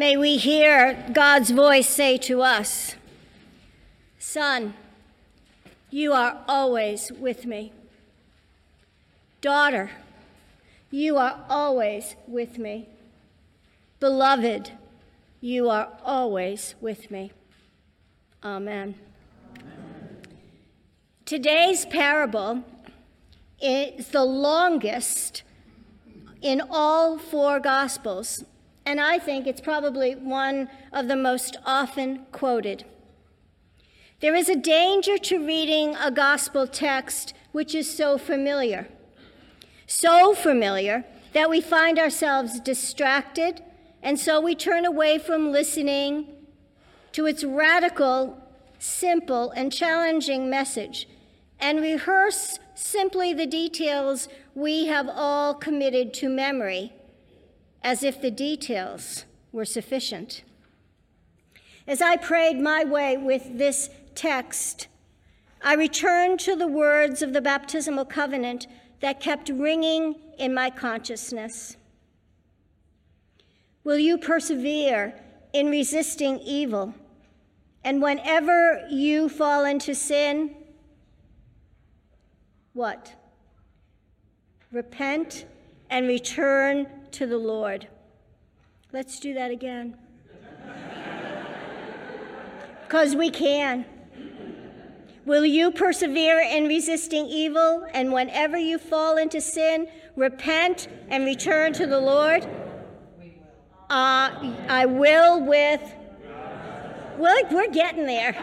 May we hear God's voice say to us, Son, you are always with me. Daughter, you are always with me. Beloved, you are always with me. Amen. Today's parable is the longest in all four Gospels, and I think it's probably one of the most often quoted. There is a danger to reading a Gospel text which is so familiar, so familiar that we find ourselves distracted, and so we turn away from listening to its radical, simple, and challenging message and rehearse simply the details we have all committed to memory, as if the details were sufficient. As I prayed my way with this text, I returned to the words of the baptismal covenant that kept ringing in my consciousness. Will you persevere in resisting evil? And whenever you fall into sin, what? Repent and return to the Lord. Let's do that again. Because we can. Will you persevere in resisting evil? And whenever you fall into sin, repent and return to the Lord? Uh, I will with. Well, we're getting there.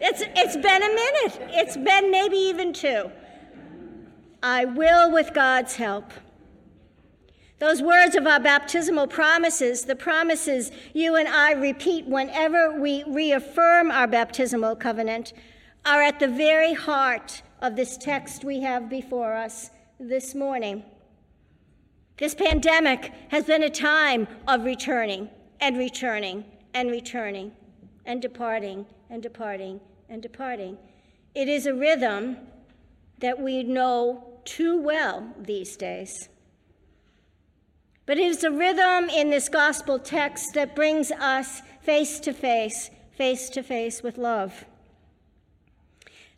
It's, it's been a minute. It's been maybe even two. I will with God's help. Those words of our baptismal promises, the promises you and I repeat whenever we reaffirm our baptismal covenant, are at the very heart of this text we have before us this morning. This pandemic has been a time of returning and returning and returning and departing and departing and departing. It is a rhythm that we know too well these days. But it is a rhythm in this gospel text that brings us face to face, face to face with love.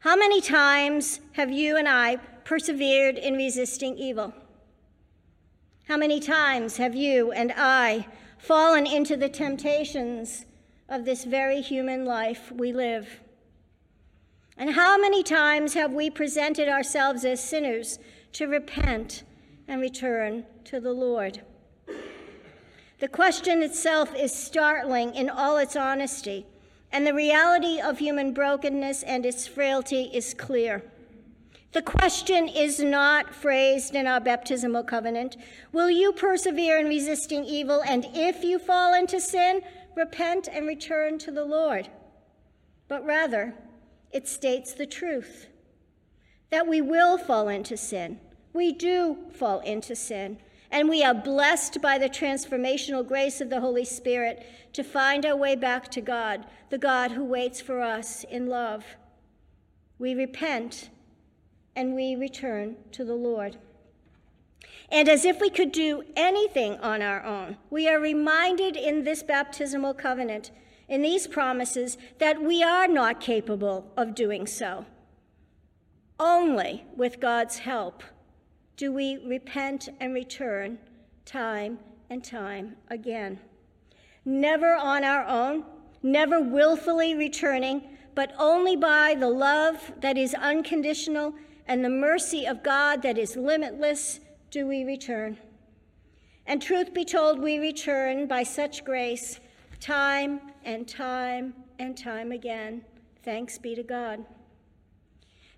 How many times have you and I persevered in resisting evil? How many times have you and I fallen into the temptations of this very human life we live? And how many times have we presented ourselves as sinners to repent and return to the Lord? The question itself is startling in all its honesty, and the reality of human brokenness and its frailty is clear. The question is not phrased in our baptismal covenant Will you persevere in resisting evil? And if you fall into sin, repent and return to the Lord. But rather, it states the truth that we will fall into sin. We do fall into sin. And we are blessed by the transformational grace of the Holy Spirit to find our way back to God, the God who waits for us in love. We repent and we return to the Lord. And as if we could do anything on our own, we are reminded in this baptismal covenant in these promises that we are not capable of doing so. Only with God's help do we repent and return time and time again. Never on our own, never willfully returning, but only by the love that is unconditional and the mercy of God that is limitless do we return. And truth be told, we return by such grace time and time and time again. Thanks be to God.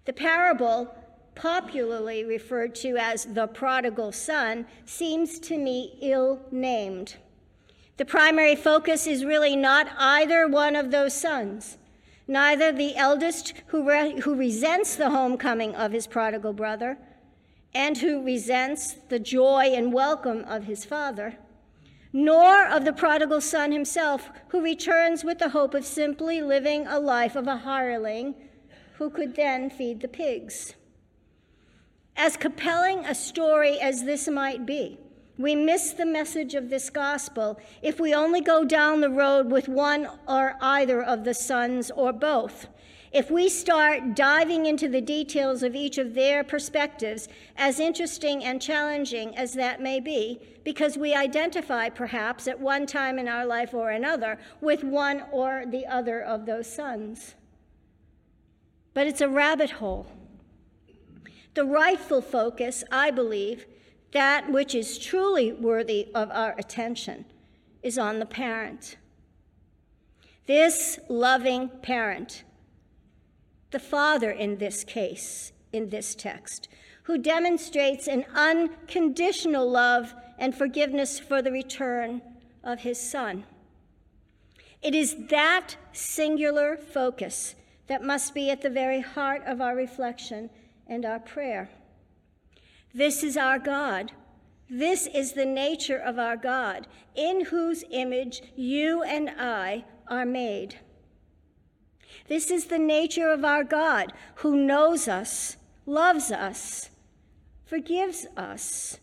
The parable, popularly referred to as the prodigal son, seems to me ill named. The primary focus is really not either one of those sons, neither the eldest who, re- who resents the homecoming of his prodigal brother and who resents the joy and welcome of his father nor of the prodigal son himself, who returns with the hope of simply living a life of a hireling who could then feed the pigs. As compelling a story as this might be, We miss the message of this gospel if we only go down the road with one or either of the sons or both. If we start diving into the details of each of their perspectives, as interesting and challenging as that may be, because we identify perhaps at one time in our life or another with one or the other of those sons. But it's a rabbit hole. The rightful focus, I believe, that which is truly worthy of our attention, is on the parent. This loving parent the Father in this case, in this text, who demonstrates an unconditional love and forgiveness for the return of his Son. It is that singular focus that must be at the very heart of our reflection and our prayer. This is our God. This is the nature of our God, in whose image you and I are made. This is the nature of our God, who knows us, loves us, forgives us,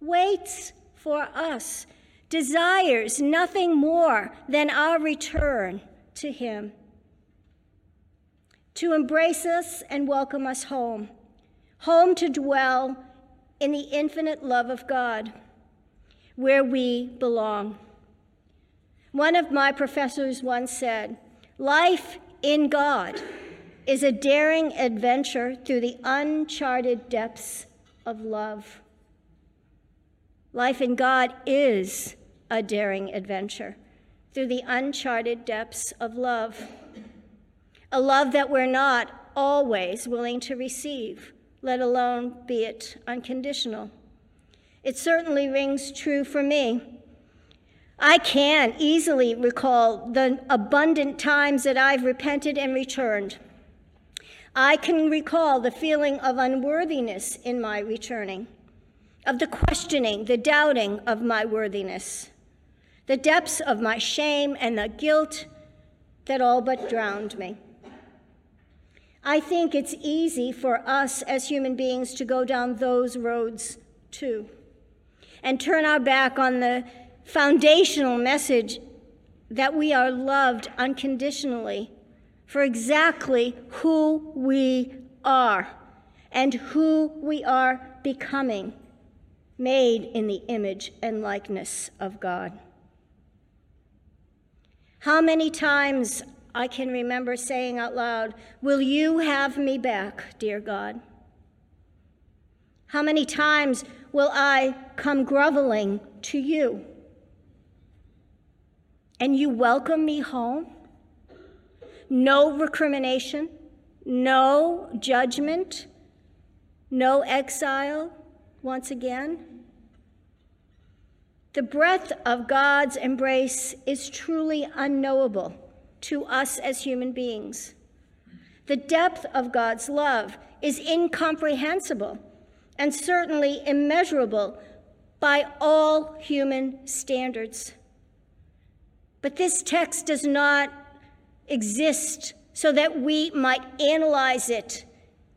waits for us, desires nothing more than our return to Him. To embrace us and welcome us home, home to dwell in the infinite love of God, where we belong. One of my professors once said, Life in God is a daring adventure through the uncharted depths of love. Life in God is a daring adventure through the uncharted depths of love. A love that we're not always willing to receive, let alone be it unconditional. It certainly rings true for me. I can easily recall the abundant times that I've repented and returned. I can recall the feeling of unworthiness in my returning, of the questioning, the doubting of my worthiness, the depths of my shame and the guilt that all but drowned me. I think it's easy for us as human beings to go down those roads too and turn our back on the foundational message that we are loved unconditionally for exactly who we are and who we are becoming, made in the image and likeness of God. How many times I can remember saying out loud, Will you have me back, dear God? How many times will I come groveling to you? And you welcome me home? No recrimination, no judgment, no exile once again? The breadth of God's embrace is truly unknowable to us as human beings. The depth of God's love is incomprehensible and certainly immeasurable by all human standards. But this text does not exist so that we might analyze it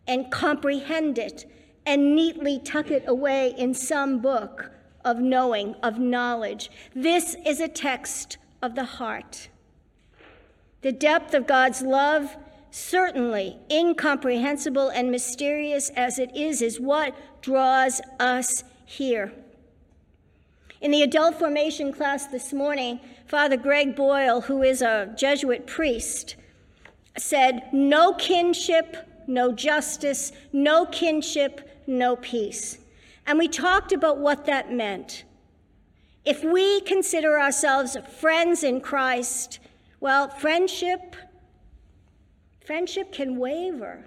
and comprehend it and neatly tuck it away in some book of knowing, of knowledge. This is a text of the heart. The depth of God's love, certainly incomprehensible and mysterious as it is, is what draws us here. In the adult formation class this morning, Father Greg Boyle, who is a Jesuit priest, said, No kinship, no justice, no kinship, no peace. And we talked about what that meant. If we consider ourselves friends in Christ, well, friendship, friendship can waver.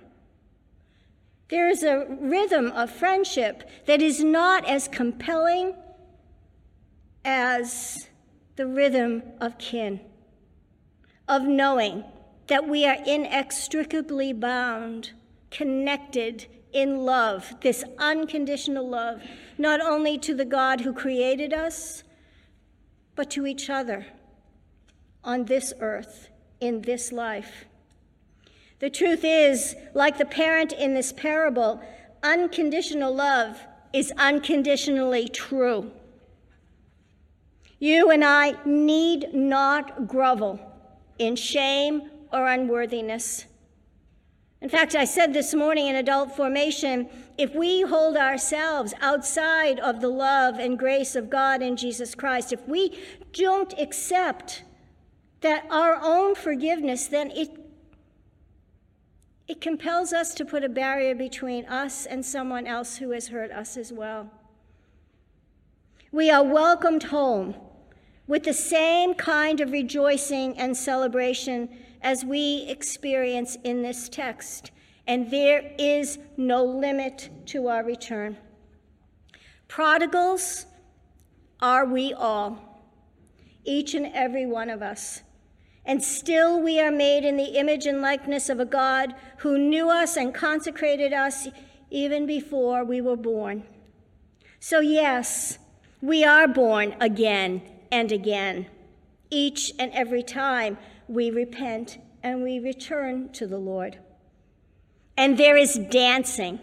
There is a rhythm of friendship that is not as compelling as the rhythm of kin, of knowing that we are inextricably bound, connected in love, this unconditional love, not only to the God who created us, but to each other on this earth, in this life. The truth is, like the parent in this parable, unconditional love is unconditionally true. You and I need not grovel in shame or unworthiness. In fact, I said this morning in adult formation if we hold ourselves outside of the love and grace of God in Jesus Christ, if we don't accept that our own forgiveness, then it, it compels us to put a barrier between us and someone else who has hurt us as well. We are welcomed home with the same kind of rejoicing and celebration as we experience in this text, and there is no limit to our return. Prodigals are we all, each and every one of us. And still we are made in the image and likeness of a God who knew us and consecrated us even before we were born. So, yes, we are born again and again, each and every time we repent and we return to the Lord. And there is dancing,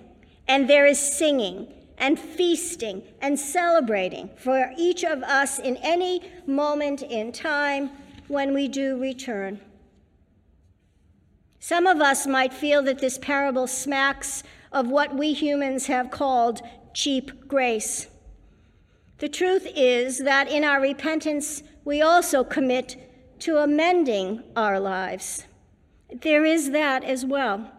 and there is singing, and feasting, and celebrating for each of us in any moment in time when we do return. Some of us might feel that this parable smacks of what we humans have called cheap grace. The truth is that in our repentance, we also commit to amending our lives. There is that as well.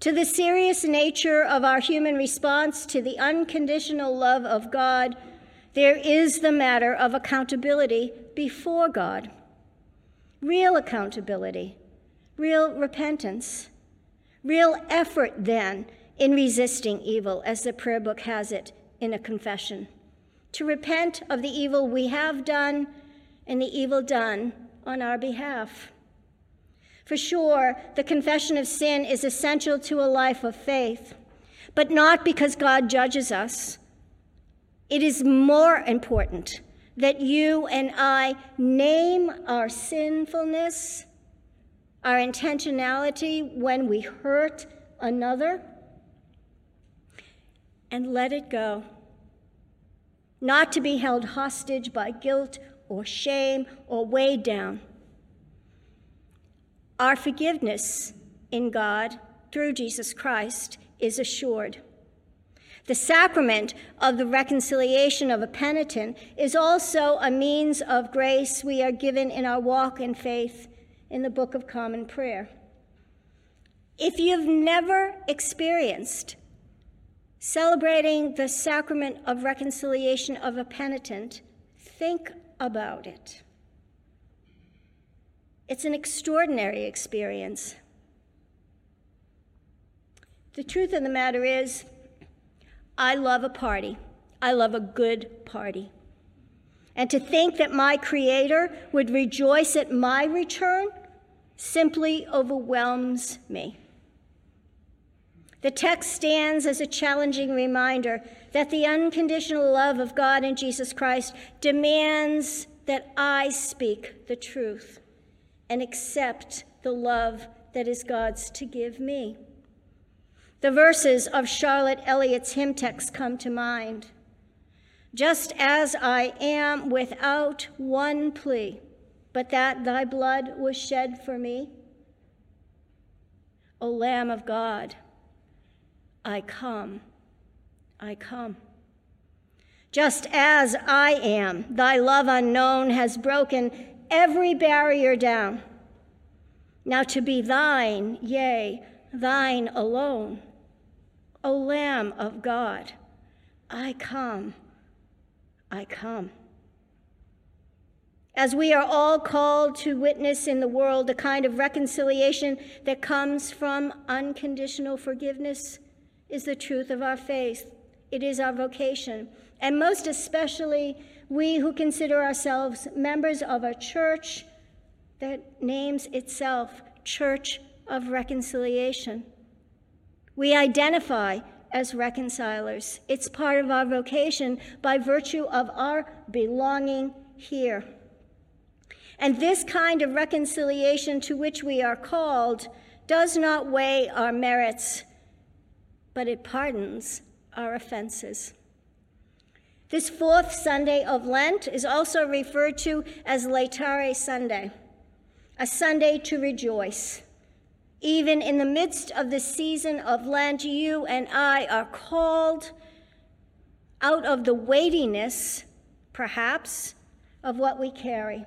To the serious nature of our human response to the unconditional love of God, there is the matter of accountability before God. Real accountability, real repentance, real effort then in resisting evil, as the prayer book has it in a confession. To repent of the evil we have done and the evil done on our behalf. For sure, the confession of sin is essential to a life of faith, but not because God judges us. It is more important that you and I name our sinfulness, our intentionality when we hurt another, and let it go. Not to be held hostage by guilt or shame or weighed down. Our forgiveness in God through Jesus Christ is assured. The sacrament of the reconciliation of a penitent is also a means of grace we are given in our walk in faith in the Book of Common Prayer. If you've never experienced celebrating the sacrament of reconciliation of a penitent, think about it. It's an extraordinary experience. The truth of the matter is, I love a party. I love a good party. And to think that my Creator would rejoice at my return simply overwhelms me. The text stands as a challenging reminder that the unconditional love of God in Jesus Christ demands that I speak the truth and accept the love that is God's to give me. The verses of Charlotte Elliott's hymn text come to mind. Just as I am without one plea, but that thy blood was shed for me. O Lamb of God, I come, I come. Just as I am, thy love unknown has broken every barrier down. Now to be thine, yea, thine alone. O Lamb of God, I come, I come. As we are all called to witness in the world the kind of reconciliation that comes from unconditional forgiveness, is the truth of our faith. It is our vocation. And most especially, we who consider ourselves members of a church that names itself Church of Reconciliation. We identify as reconcilers. It's part of our vocation by virtue of our belonging here. And this kind of reconciliation to which we are called does not weigh our merits but it pardons our offenses. This fourth Sunday of Lent is also referred to as Laetare Sunday, a Sunday to rejoice. Even in the midst of the season of Lent, you and I are called out of the weightiness, perhaps, of what we carry.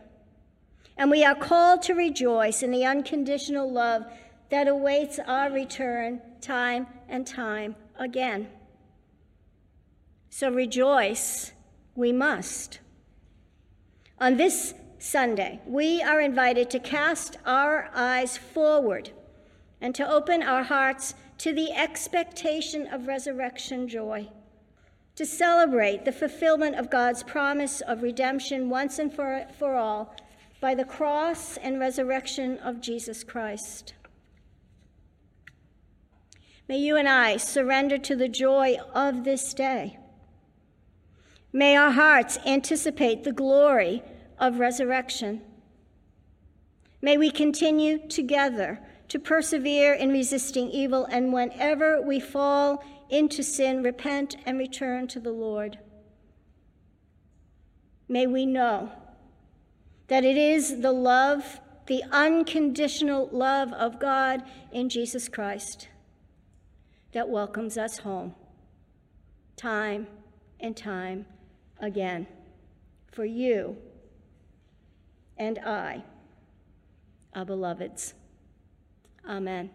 And we are called to rejoice in the unconditional love that awaits our return time and time again. So rejoice, we must. On this Sunday, we are invited to cast our eyes forward and to open our hearts to the expectation of resurrection joy, to celebrate the fulfillment of God's promise of redemption once and for, for all by the cross and resurrection of Jesus Christ. May you and I surrender to the joy of this day. May our hearts anticipate the glory of resurrection. May we continue together to persevere in resisting evil, and whenever we fall into sin, repent and return to the Lord. May we know that it is the love, the unconditional love of God in Jesus Christ that welcomes us home time and time again for you and I, our beloveds. Amen.